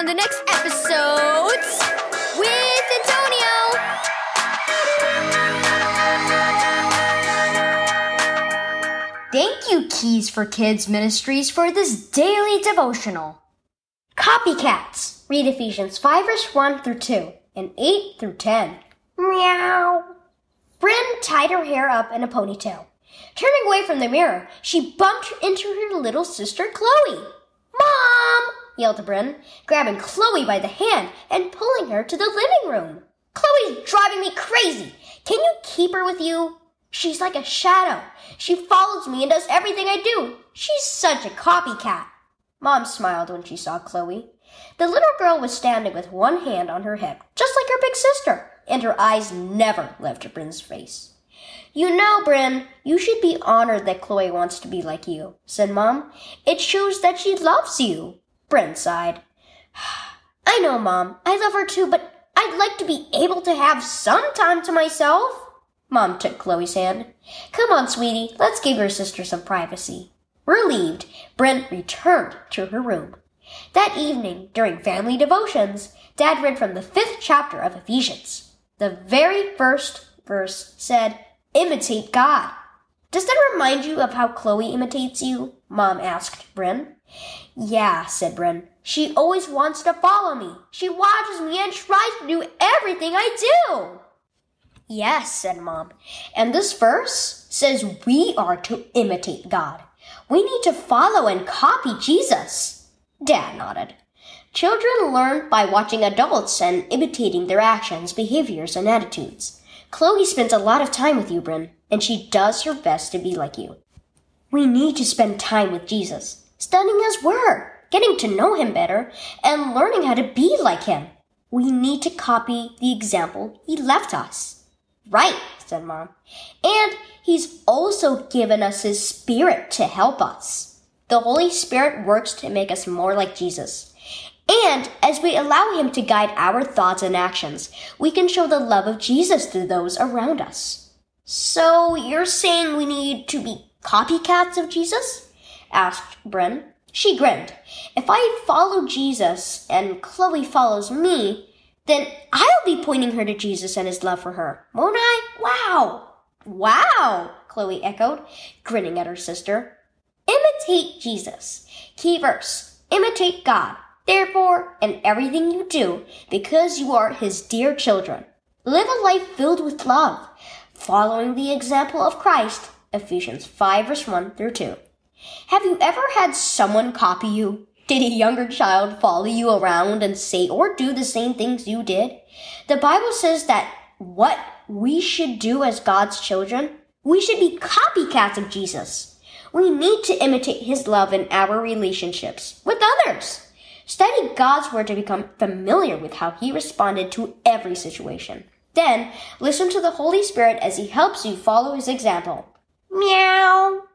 on the next episodes with Antonio. Thank you, Keys for Kids Ministries, for this daily devotional. Copycats. Read Ephesians 5 verse 1 through 2 and 8 through 10. Meow. Bryn tied her hair up in a ponytail. Turning away from the mirror, she bumped into her little sister Chloe. Mom! Yelled Bryn, grabbing Chloe by the hand and pulling her to the living room. Chloe's driving me crazy. Can you keep her with you? She's like a shadow. She follows me and does everything I do. She's such a copycat. Mom smiled when she saw Chloe. The little girl was standing with one hand on her hip, just like her big sister, and her eyes never left Bryn's face. You know, Bryn, you should be honored that Chloe wants to be like you, said Mom. It shows that she loves you. Bryn sighed. I know, Mom. I love her too, but I'd like to be able to have some time to myself. Mom took Chloe's hand. Come on, sweetie, let's give your sister some privacy. Relieved, Bryn returned to her room. That evening, during family devotions, Dad read from the fifth chapter of Ephesians. The very first verse said, Imitate God. Does that remind you of how Chloe imitates you? Mom asked Bryn. Yeah, said Bryn. She always wants to follow me. She watches me and tries to do everything I do. Yes, said Mom. And this verse says we are to imitate God. We need to follow and copy Jesus. Dad nodded. Children learn by watching adults and imitating their actions, behaviors, and attitudes. Chloe spends a lot of time with you, Bryn, and she does her best to be like you. We need to spend time with Jesus, studying His Word, getting to know Him better, and learning how to be like Him. We need to copy the example He left us. Right, said Mom. And He's also given us His Spirit to help us. The Holy Spirit works to make us more like Jesus. And as we allow Him to guide our thoughts and actions, we can show the love of Jesus to those around us. So you're saying we need to be copycats of Jesus? asked Bryn. She grinned. If I follow Jesus and Chloe follows me, then I'll be pointing her to Jesus and his love for her, won't I? Wow! Wow! Chloe echoed, grinning at her sister. Imitate Jesus. Key verse. Imitate God. Therefore, in everything you do, because you are his dear children, live a life filled with love, following the example of Christ. Ephesians 5 verse 1 through 2. Have you ever had someone copy you? Did a younger child follow you around and say or do the same things you did? The Bible says that what we should do as God's children, we should be copycats of Jesus. We need to imitate his love in our relationships with others. Study God's word to become familiar with how he responded to every situation. Then listen to the Holy Spirit as he helps you follow his example. Meow.